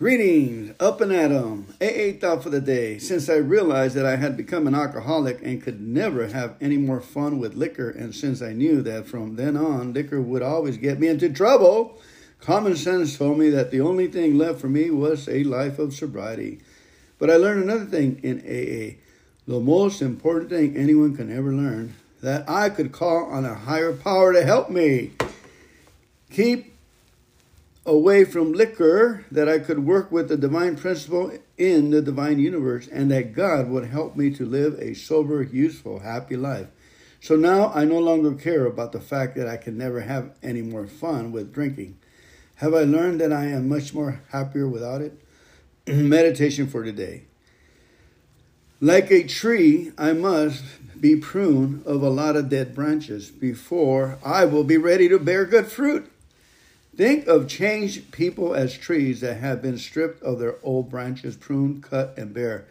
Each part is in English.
Greetings, up and at 'em. AA thought for the day. Since I realized that I had become an alcoholic and could never have any more fun with liquor, and since I knew that from then on liquor would always get me into trouble, common sense told me that the only thing left for me was a life of sobriety. But I learned another thing in AA. The most important thing anyone can ever learn that I could call on a higher power to help me. Keep away from liquor, that I could work with the divine principle in the divine universe, and that God would help me to live a sober, useful, happy life. So now I no longer care about the fact that I can never have any more fun with drinking. Have I learned that I am much more happier without it? Meditation for today. Like a tree, I must be pruned of a lot of dead branches before I will be ready to bear good fruit. Think of changed people as trees that have been stripped of their old branches, pruned, cut, and bare.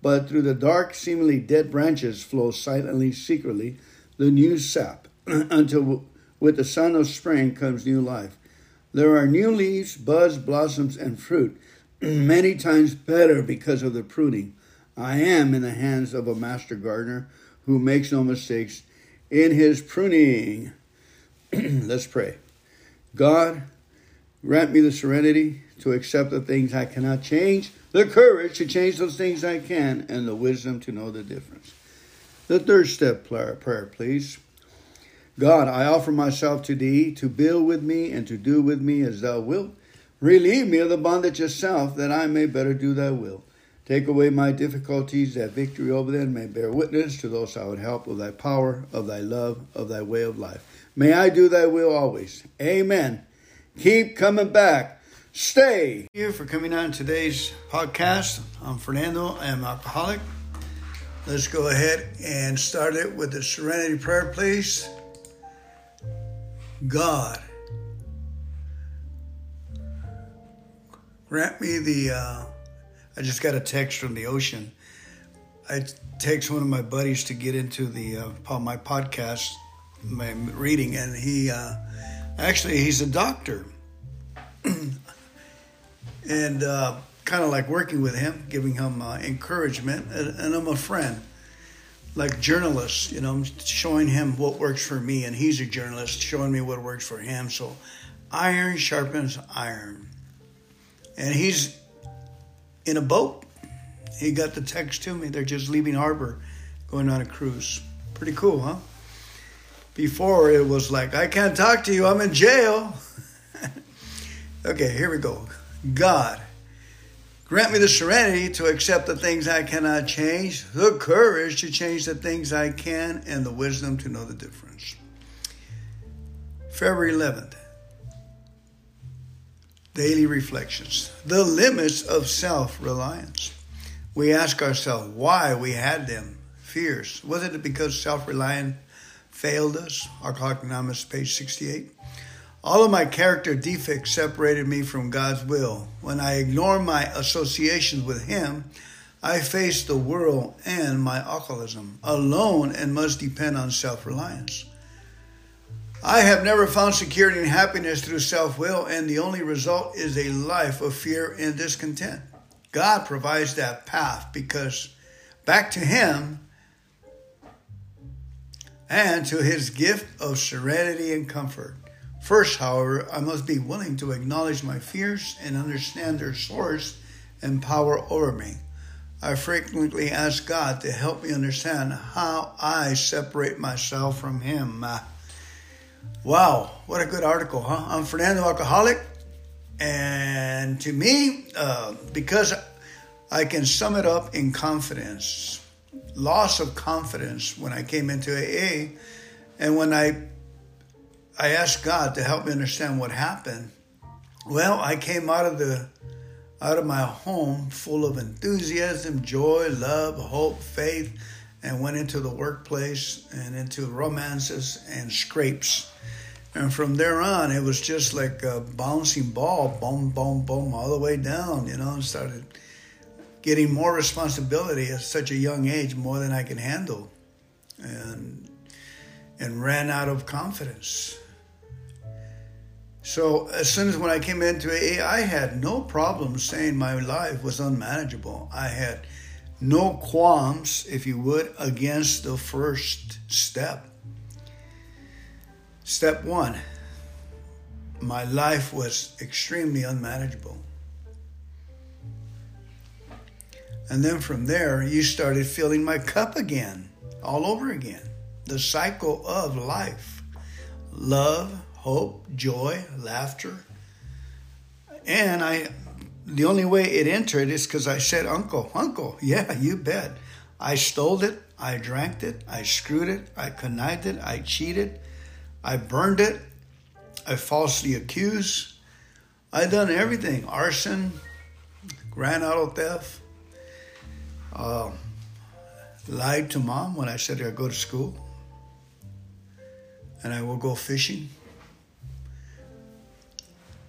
But through the dark, seemingly dead branches flows silently, secretly, the new sap, until with the sun of spring comes new life. There are new leaves, buds, blossoms, and fruit, many times better because of the pruning. I am in the hands of a master gardener who makes no mistakes in his pruning. Let's pray. God, grant me the serenity to accept the things I cannot change, the courage to change those things I can, and the wisdom to know the difference. The third step prayer, please. God, I offer myself to thee to build with me and to do with me as thou wilt. Relieve me of the bondage of self that I may better do thy will. Take away my difficulties, that victory over them may bear witness to those I would help of thy power, of thy love, of thy way of life. May I do thy will always. Amen. Keep coming back. Stay. Thank you for coming on today's podcast. I'm Fernando. I am alcoholic. Let's go ahead and start it with the serenity prayer, please. God, grant me the. Uh, I just got a text from the ocean. I text one of my buddies to get into the uh, my podcast my reading, and he uh, actually he's a doctor, and uh, kind of like working with him, giving him uh, encouragement, and, and, I'm a friend, like journalist, you know, showing him what works for me, and he's a journalist, showing me what works for him. So, iron sharpens iron, and he's in a boat. He got the text to me. They're just leaving harbor, going on a cruise. Pretty cool, huh? Before it was like, I can't talk to you, I'm in jail. okay, here we go. God, grant me the serenity to accept the things I cannot change, the courage to change the things I can, and the wisdom to know the difference. February 11th. Daily reflections. The limits of self reliance. We ask ourselves why we had them. Fears. Was it because self reliant failed us. Anonymous, page 68. All of my character defects separated me from God's will. When I ignore my associations with Him, I face the world and my alcoholism alone and must depend on self reliance. I have never found security and happiness through self will, and the only result is a life of fear and discontent. God provides that path because back to Him and to his gift of serenity and comfort. First, however, I must be willing to acknowledge my fears and understand their source and power over me. I frequently ask God to help me understand how I separate myself from Him. Wow, what a good article, huh? I'm Fernando Alcoholic, and to me, uh, because I can sum it up in confidence loss of confidence when I came into AA, and when I I asked God to help me understand what happened. Well, I came out of the out of my home full of enthusiasm, joy, love, hope, faith, and went into the workplace and into romances and scrapes. And from there on, it was just like a bouncing ball, boom, boom, boom, all the way down, you know, and started getting more responsibility at such a young age, more than I can handle, and and ran out of confidence. So as soon as when I came into AA, I had no problem saying my life was unmanageable. I had no qualms, if you would, against the first step. Step one, my life was extremely unmanageable. And then from there, you started filling my cup again, all over again. The cycle of life love, hope, joy, laughter. And I, the only way it entered is because I said, Uncle, Uncle, yeah, you bet. I stole it, I drank it, I screwed it, I connived it, I cheated, I burned it, I falsely accused. I done everything arson, grand auto theft, uh, lied to mom when I said I'd go to school and I will go fishing.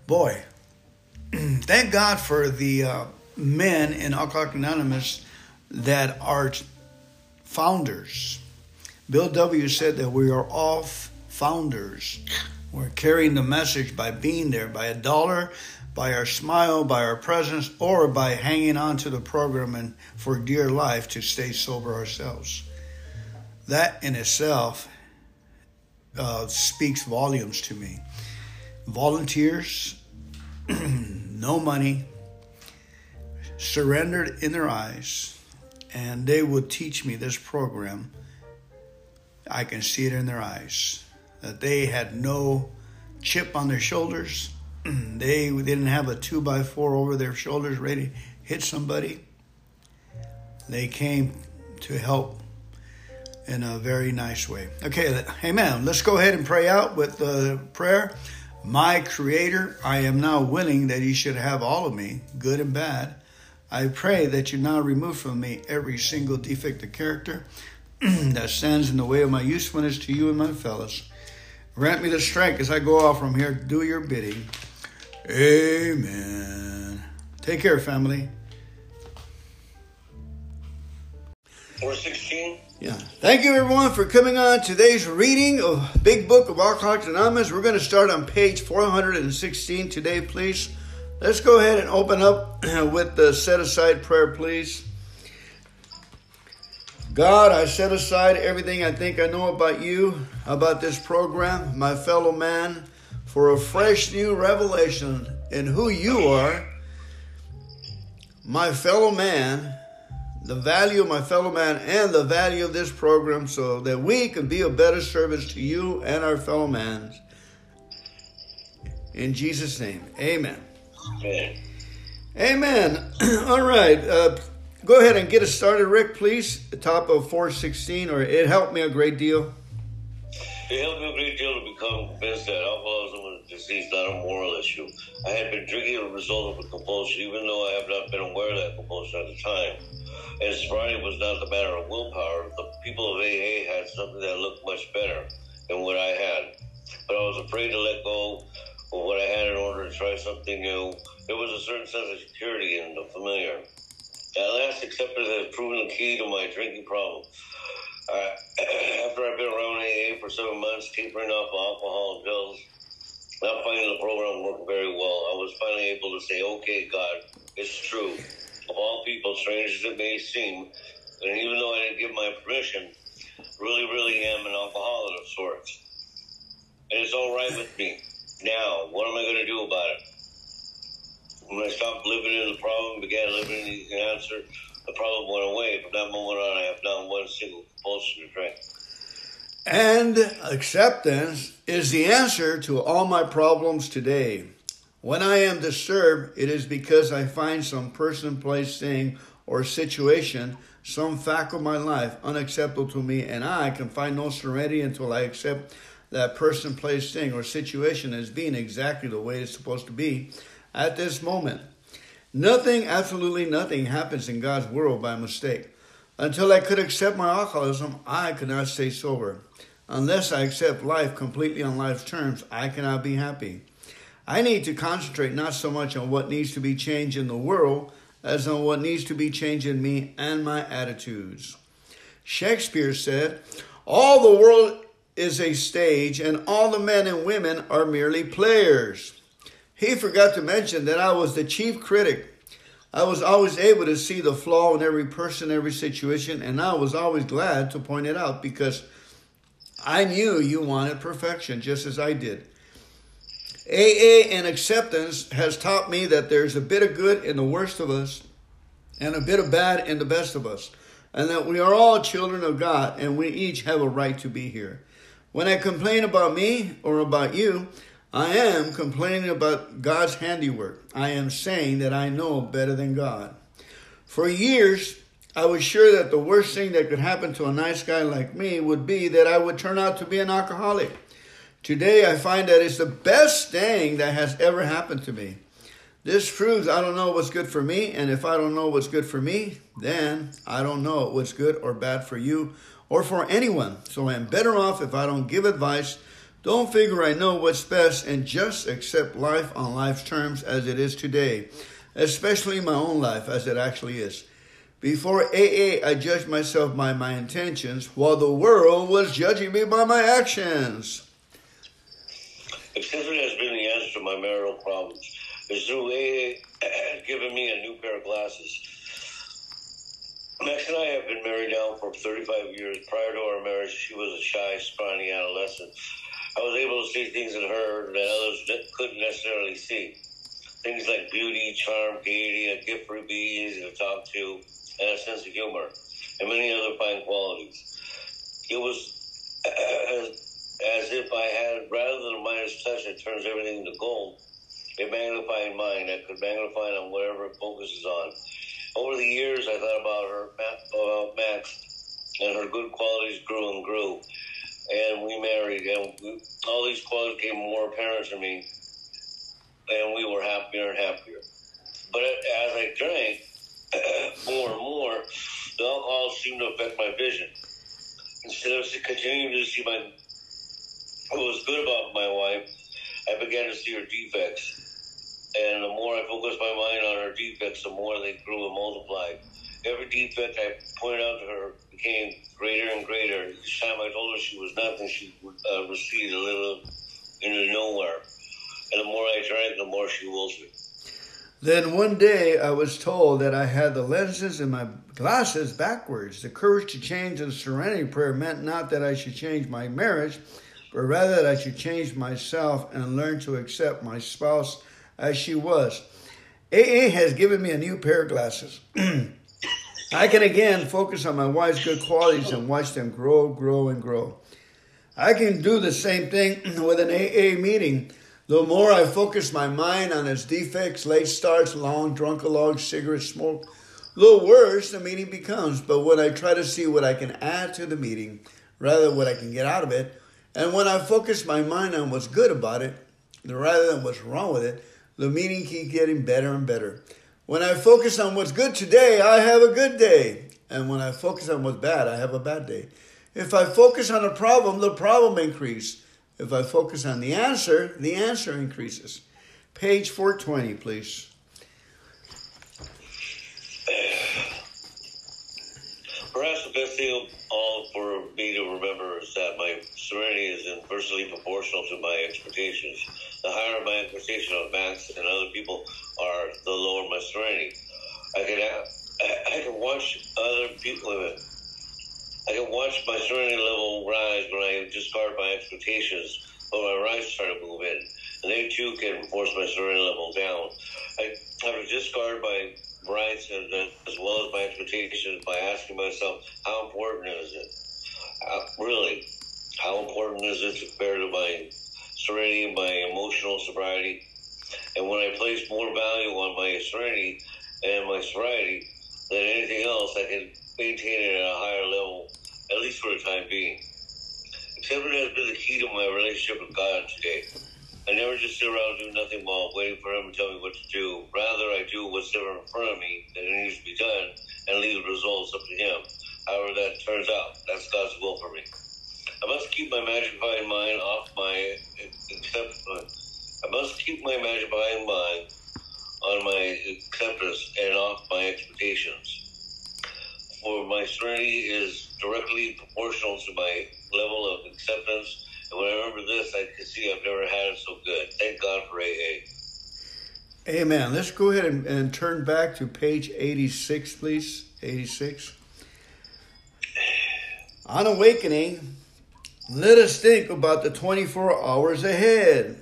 Boy, thank God for the uh, men in Alcoholics Anonymous that are founders. Bill W. said that we are all founders. We're carrying the message by being there, by a dollar, by our smile, by our presence, or by hanging on to the program and for dear life to stay sober ourselves. That in itself uh, speaks volumes to me. Volunteers, no money, surrendered in their eyes, and they would teach me this program. I can see it in their eyes that they had no chip on their shoulders. they didn't have a two by four over their shoulders ready to hit somebody. They came to help in a very nice way. Okay, amen. Let's go ahead and pray out with the prayer. My Creator, I am now willing that you should have all of me, good and bad. I pray that you now remove from me every single defect of character that stands in the way of my usefulness to you and my fellows. Grant me the strength as I go off from here to do your bidding. Amen. Take care, family. 416. Yeah. Thank you, everyone, for coming on today's reading of Big Book of Alcoholics Anonymous. We're going to start on page 416 today, please. Let's go ahead and open up with the set aside prayer, please. God, I set aside everything I think I know about you, about this program, my fellow man, for a fresh new revelation in who you are, my fellow man, the value of my fellow man, and the value of this program so that we can be a better service to you and our fellow man. In Jesus' name, amen. Amen. Amen. All right. Uh, Go ahead and get us started, Rick, please. The top of 416, or it helped me a great deal. It helped me a great deal to become convinced that alcoholism was a disease, not a moral issue. I had been drinking as a result of a compulsion, even though I have not been aware of that compulsion at the time. And sobriety was not the matter of willpower. The people of AA had something that looked much better than what I had. But I was afraid to let go of what I had in order to try something new. There was a certain sense of security in the familiar. At last accepted as proven the key to my drinking problem. Uh, after I've been around AA for seven months, tapering off alcohol and pills, not finding the program work very well, I was finally able to say, okay, God, it's true. Of all people, strange as it may seem, and even though I didn't give my permission, really, really am an alcoholic of sorts. And it's all right with me. Now, what am I going to do about it? When I stopped living in the problem, began living in the answer, the problem went away. From that moment on, I have not one single compulsion to drink. And acceptance is the answer to all my problems today. When I am disturbed, it is because I find some person, place, thing, or situation, some fact of my life unacceptable to me, and I can find no serenity until I accept that person, place, thing, or situation as being exactly the way it's supposed to be at this moment. Nothing, absolutely nothing, happens in God's world by mistake. Until I could accept my alcoholism, I could not stay sober. Unless I accept life completely on life's terms, I cannot be happy. I need to concentrate not so much on what needs to be changed in the world as on what needs to be changed in me and my attitudes. Shakespeare said, All the world is a stage, and all the men and women are merely players. He forgot to mention that I was the chief critic. I was always able to see the flaw in every person, every situation, and I was always glad to point it out because I knew you wanted perfection just as I did. AA and acceptance has taught me that there's a bit of good in the worst of us and a bit of bad in the best of us, and that we are all children of God and we each have a right to be here. When I complain about me or about you, I am complaining about God's handiwork. I am saying that I know better than God. For years, I was sure that the worst thing that could happen to a nice guy like me would be that I would turn out to be an alcoholic. Today, I find that it's the best thing that has ever happened to me. This proves I don't know what's good for me, and if I don't know what's good for me, then I don't know what's good or bad for you or for anyone. So I'm better off if I don't give advice don't figure I know what's best and just accept life on life's terms as it is today, especially my own life as it actually is. Before AA, I judged myself by my intentions, while the world was judging me by my actions. Acceptance has been the answer to my marital problems. It's through AA given me a new pair of glasses. Max and I have been married now for 35 years. Prior to our marriage, she was a shy, scrawny adolescent I was able to see things in her that others couldn't necessarily see. Things like beauty, charm, gaiety, a gift for being easy to talk to, and a sense of humor, and many other fine qualities. It was as if I had, rather than a Midas touch that turns everything to gold, a magnifying mind that could magnify on whatever it focuses on. Over the years, I thought about her, about Max, and her good qualities grew and grew and we married, and we, all these qualities became more apparent to me, and we were happier and happier. But as I drank more and more, the alcohol seemed to affect my vision. Instead of continuing to see my what was good about my wife, I began to see her defects. And the more I focused my mind on her defects, the more they grew and multiplied. Every defect I pointed out to her became greater and greater. Each time I told her she was nothing, she would uh, recede a little into nowhere. And the more I drank, the more she wilted. Then one day I was told that I had the lenses in my glasses backwards. The courage to change the serenity prayer meant not that I should change my marriage, but rather that I should change myself and learn to accept my spouse as she was. AA has given me a new pair of glasses. I can again focus on my wife's good qualities and watch them grow, grow, and grow. I can do the same thing with an AA meeting. The more I focus my mind on its defects, late starts, long drunk-a-log, cigarette smoke, the worse the meeting becomes. But when I try to see what I can add to the meeting, rather than what I can get out of it, and when I focus my mind on what's good about it, rather than what's wrong with it, the meeting keeps getting better and better. When I focus on what's good today, I have a good day. And when I focus on what's bad, I have a bad day. If I focus on a problem, the problem increases. If I focus on the answer, the answer increases. Page 420, please. Perhaps the best thing of all for me to remember is that my serenity is inversely proportional to my expectations. The higher my expectation of Max and other people the lower my serenity. I can I, I can watch other people. I can watch my serenity level rise when I discard my expectations, but my rights start to move in, and they too can force my serenity level down. I have to discard my rights and, as well as my expectations by asking myself, how important is it? How, really, how important is it compared to my serenity, my emotional sobriety? And when I place more value on my serenity and my sobriety than anything else, I can maintain it at a higher level, at least for the time being. Acceptance has been the key to my relationship with God today. I never just sit around doing nothing while waiting for him to tell me what to do. Rather, I do what's ever in front of me that needs to be done and leave the results up to him. However that turns out, that's God's will for me. I must keep my magnifying mind off my accept. Uh, I must keep my magnifying mind on my acceptance and off my expectations. For my serenity is directly proportional to my level of acceptance And when I remember this, I can see, I've never had it so good. Thank God for AA. Amen. Let's go ahead and, and turn back to page 86, please. 86. On awakening, let us think about the 24 hours ahead.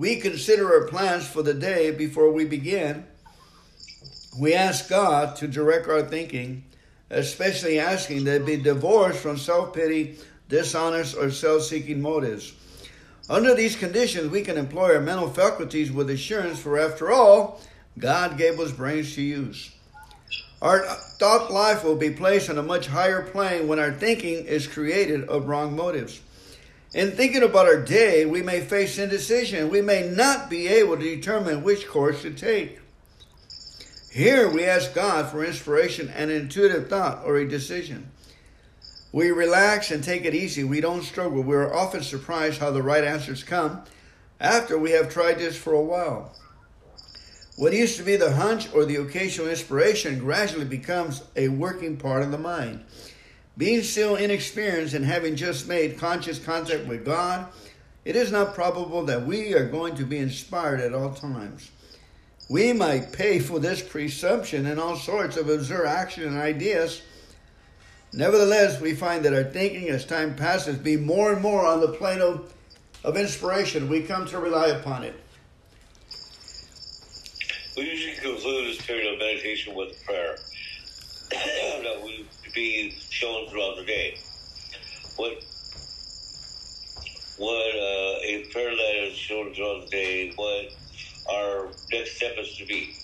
We consider our plans for the day before we begin. We ask God to direct our thinking, especially asking that it be divorced from self pity, dishonest, or self seeking motives. Under these conditions, we can employ our mental faculties with assurance, for after all, God gave us brains to use. Our thought life will be placed on a much higher plane when our thinking is created of wrong motives. In thinking about our day, we may face indecision. We may not be able to determine which course to take. Here we ask God for inspiration and intuitive thought or a decision. We relax and take it easy. We don't struggle. We are often surprised how the right answers come after we have tried this for a while. What used to be the hunch or the occasional inspiration gradually becomes a working part of the mind. Being still inexperienced and having just made conscious contact with God, it is not probable that we are going to be inspired at all times. We might pay for this presumption in all sorts of absurd action and ideas. Nevertheless, we find that our thinking as time passes be more and more on the plane of, of inspiration. We come to rely upon it. We usually conclude this period of meditation with prayer that will be shown throughout the day. What what uh, a prayer that is shown throughout the day, what our next step is to be.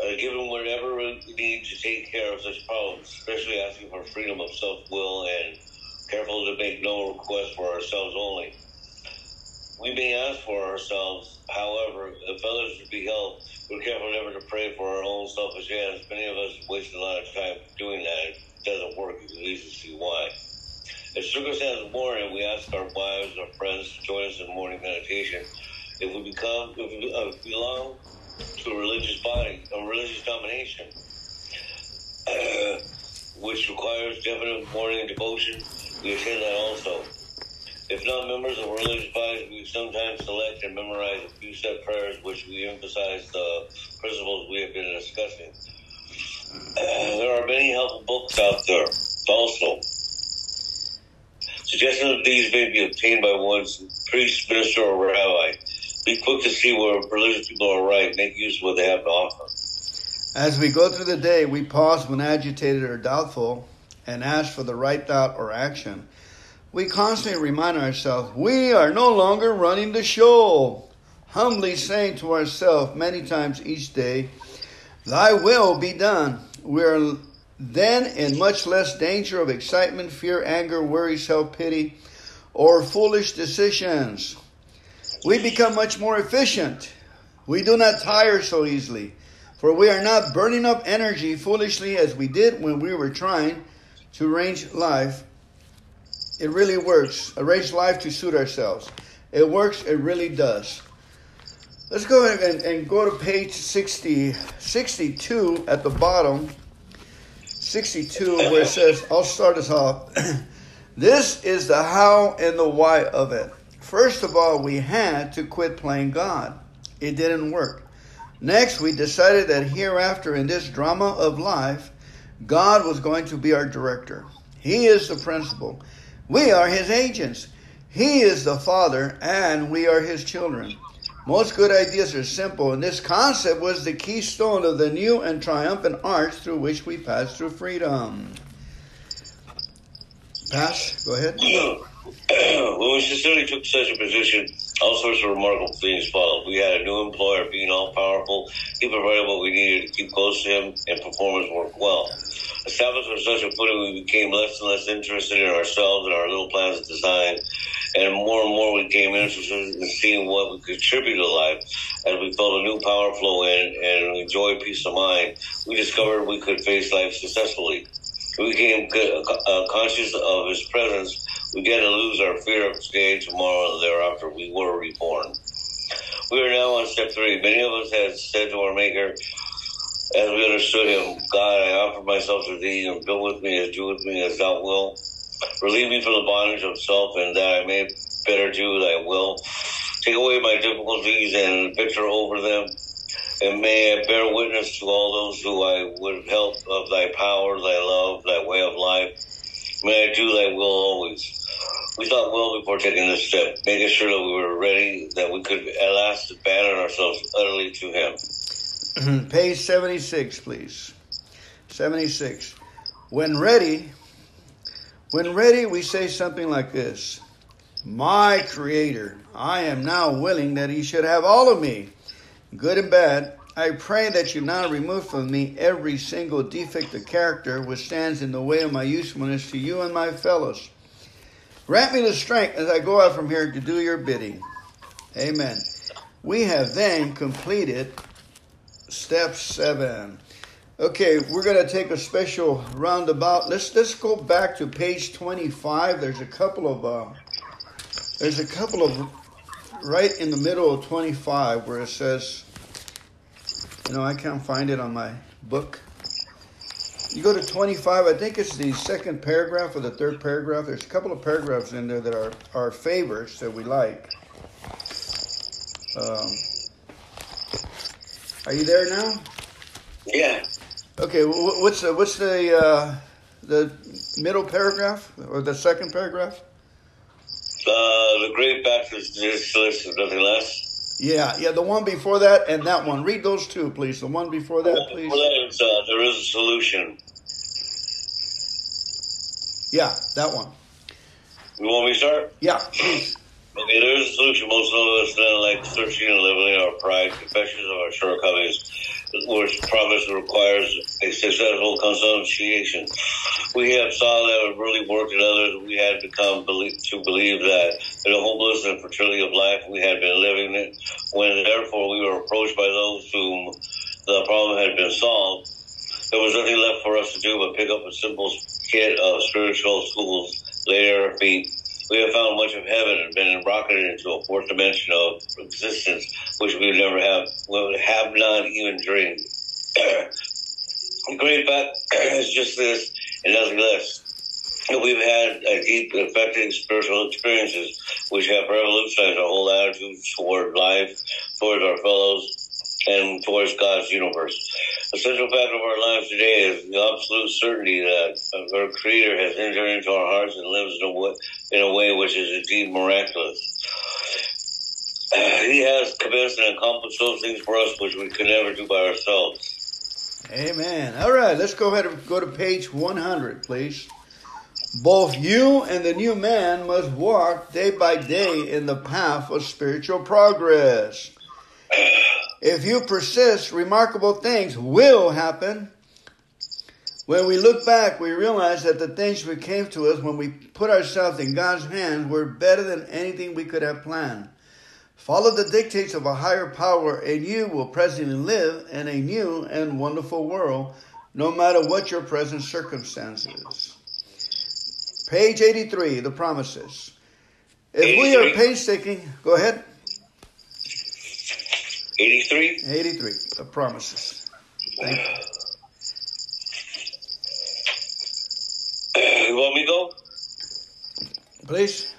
Uh, given whatever we need to take care of such problems, especially asking for freedom of self-will and careful to make no requests for ourselves only. We may ask for ourselves, however, if others to be helped, we're careful never to pray for our own selfish ends. Many of us waste a lot of time doing that. It doesn't work. You can easily see why. As circumstances warrant, we ask our wives, our friends to join us in morning meditation. If we become, if we uh, belong to a religious body, a religious domination, which requires definite morning devotion, we attend that also. If not members of religious bodies, we sometimes select and memorize a few set prayers which we emphasize the principles we have been discussing. there are many helpful books out there also. Suggestions of these may be obtained by one's priest, minister, or rabbi. Be quick to see where religious people are right. Make use of what they have to offer. As we go through the day, we pause when agitated or doubtful and ask for the right thought or action we constantly remind ourselves we are no longer running the show. Humbly saying to ourselves many times each day, Thy will be done. We are then in much less danger of excitement, fear, anger, worry, self pity, or foolish decisions. We become much more efficient. We do not tire so easily, for we are not burning up energy foolishly as we did when we were trying to arrange life it really works. Arrange life to suit ourselves. It works. It really does. Let's go ahead and, and go to page 60, 62 at the bottom. 62, where it says, I'll start us off. this is the how and the why of it. First of all, we had to quit playing God. It didn't work. Next, we decided that hereafter in this drama of life, God was going to be our director. He is the principal. We are his agents. He is the Father, and we are his children. Most good ideas are simple, and this concept was the keystone of the new and triumphant arch through which we pass through freedom. Pass, go ahead. When we sincerely took such a position, all sorts of remarkable things followed. We had a new employer being all powerful. He provided what we needed to keep close to him, and performance worked well. Established on such a footing, we became less and less interested in ourselves and our little plans of design, and more and more we became interested in seeing what we contribute to life. As we felt a new power flow in and enjoyed peace of mind, we discovered we could face life successfully. We became uh, conscious of His presence. We began to lose our fear of today, tomorrow, and thereafter. We were reborn. We are now on step three. Many of us had said to our Maker, as we understood him, God, I offer myself to thee and build with me as do with me as thou wilt. Relieve me from the bondage of self and that I may better do thy will. Take away my difficulties and victor over them. And may I bear witness to all those who I would help of thy power, thy love, thy way of life. May I do thy will always. We thought well before taking this step, making sure that we were ready, that we could at last abandon ourselves utterly to him. Mm-hmm. Page 76, please. 76. When ready, when ready, we say something like this My Creator, I am now willing that He should have all of me, good and bad. I pray that you now remove from me every single defect of character which stands in the way of my usefulness to you and my fellows. Grant me the strength as I go out from here to do your bidding. Amen. We have then completed step seven. Okay, we're going to take a special roundabout. Let's let's go back to page 25. There's a couple of uh, there's a couple of right in the middle of 25 where it says, you know, I can't find it on my book. You go to 25. I think it's the second paragraph or the third paragraph. There's a couple of paragraphs in there that are our favorites that we like. Um, are you there now? Yeah. Okay, what's the what's the uh, the middle paragraph or the second paragraph? Uh, the great Baptist just nothing less. Yeah, yeah, the one before that and that one. Read those two, please. The one before that, please. Well, that is, uh, there is a solution. Yeah, that one. You want me to start? Yeah, please. Okay, there is a solution. Most of us then like searching and leveling our pride, confessions of our shortcomings, which promise requires a successful conscientiation. We have saw that it really worked in others. We had become believe, to believe that in the hopeless and fertility of life we had been living it. When therefore we were approached by those whom the problem had been solved, there was nothing left for us to do but pick up a simple kit of spiritual schools, lay at our feet, we have found much of heaven and been rocketed into a fourth dimension of existence, which we never have, would have not even dreamed. the great fact is just this and nothing less. We've had a deep, affecting spiritual experiences which have revolutionized our whole attitude toward life, towards our fellows, and towards God's universe. The central fact of our lives today is the absolute certainty that our Creator has entered into our hearts and lives in a way, in a way which is indeed miraculous. He has commenced and accomplished those things for us which we could never do by ourselves. Amen. All right, let's go ahead and go to page 100, please. Both you and the new man must walk day by day in the path of spiritual progress. If you persist, remarkable things will happen. When we look back, we realize that the things that came to us when we put ourselves in God's hands were better than anything we could have planned. Follow the dictates of a higher power, and you will presently live in a new and wonderful world, no matter what your present circumstances. Page 83, the promises. If we are painstaking, go ahead. 83? 83, the promises. Thank you. You want me to go? Please.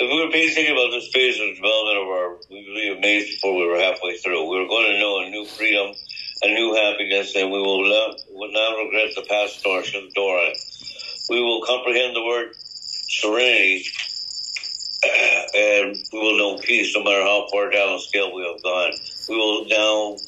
We were painstaking about this phase of development of our, we be amazed before we were halfway through. We were going to know a new freedom, a new happiness, and we will not, will not regret the past nor the door on it. We will comprehend the word serenity, and we will know peace no matter how far down the scale we have gone. We will now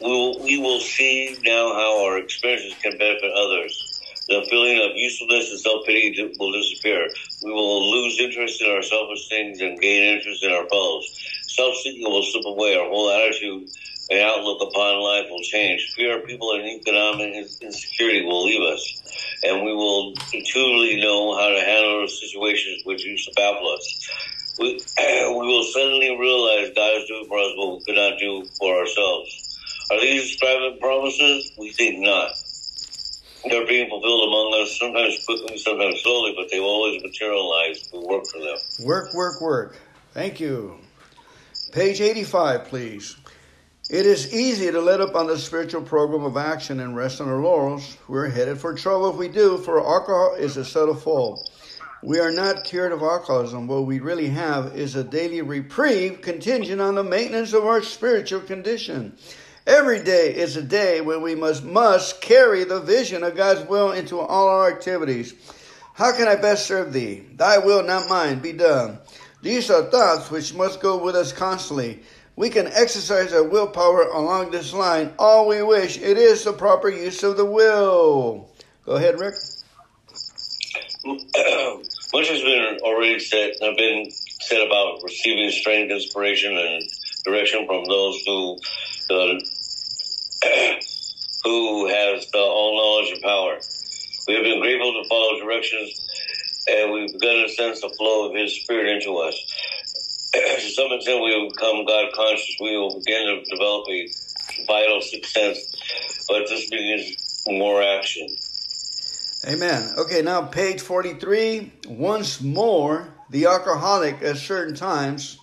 we will, we will see now how our experiences can benefit others. The feeling of usefulness and self-pity will disappear. We will lose interest in our selfish things and gain interest in our fellows. Self-seeking will slip away. Our whole attitude and outlook upon life will change. Fear of people and economic insecurity will leave us. And we will intuitively know how to handle situations which used to baffle us. We, we will suddenly realize God is doing for us what we could not do for ourselves. Are these private promises? We think not. They're being fulfilled among us, sometimes quickly, sometimes slowly, but they always materialize we work for them. Work, work, work. Thank you. Page 85, please. It is easy to let up on the spiritual program of action and rest on our laurels. We're headed for trouble if we do, for alcohol is a subtle foe. We are not cured of alcoholism. What we really have is a daily reprieve contingent on the maintenance of our spiritual condition. Every day is a day when we must must carry the vision of God's will into all our activities. How can I best serve thee? Thy will, not mine, be done. These are thoughts which must go with us constantly. We can exercise our willpower along this line all we wish. It is the proper use of the will. Go ahead, Rick. Much has been already said, have been said about receiving strength, inspiration, and direction from those who uh, power. We have been grateful to follow directions, and we've begun to sense the flow of His Spirit into us. to some extent, we will become God conscious. We will begin to develop a vital sense, but this begins more action. Amen. Okay, now page 43. Once more, the alcoholic at certain times,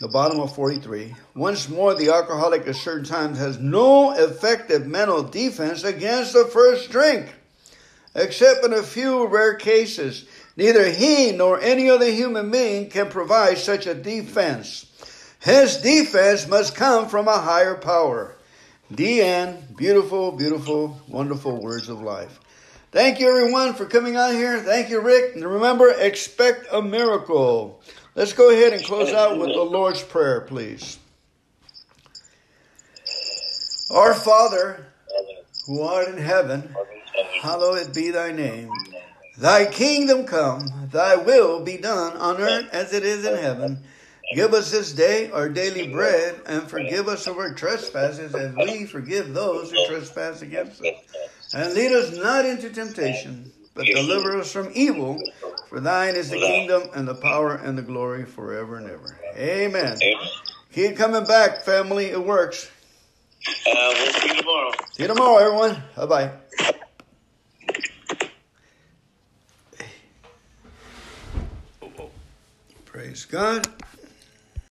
the bottom of 43. Once more, the alcoholic at certain times has no effective mental defense against the first drink, except in a few rare cases. Neither he nor any other human being can provide such a defense. His defense must come from a higher power. Deanne, beautiful, beautiful, wonderful words of life. Thank you, everyone, for coming on here. Thank you, Rick. And remember, expect a miracle. Let's go ahead and close out with the Lord's Prayer, please. Our Father, who art in heaven, hallowed be thy name. Thy kingdom come, thy will be done on earth as it is in heaven. Give us this day our daily bread, and forgive us of our trespasses as we forgive those who trespass against us. And lead us not into temptation, but deliver us from evil. For thine is the kingdom, and the power, and the glory forever and ever. Amen. Keep coming back, family. It works. Uh, we'll see you tomorrow. See you tomorrow, everyone. Bye bye. Praise God.